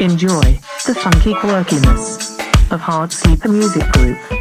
Enjoy the funky quirkiness of Hard Sleeper Music Group.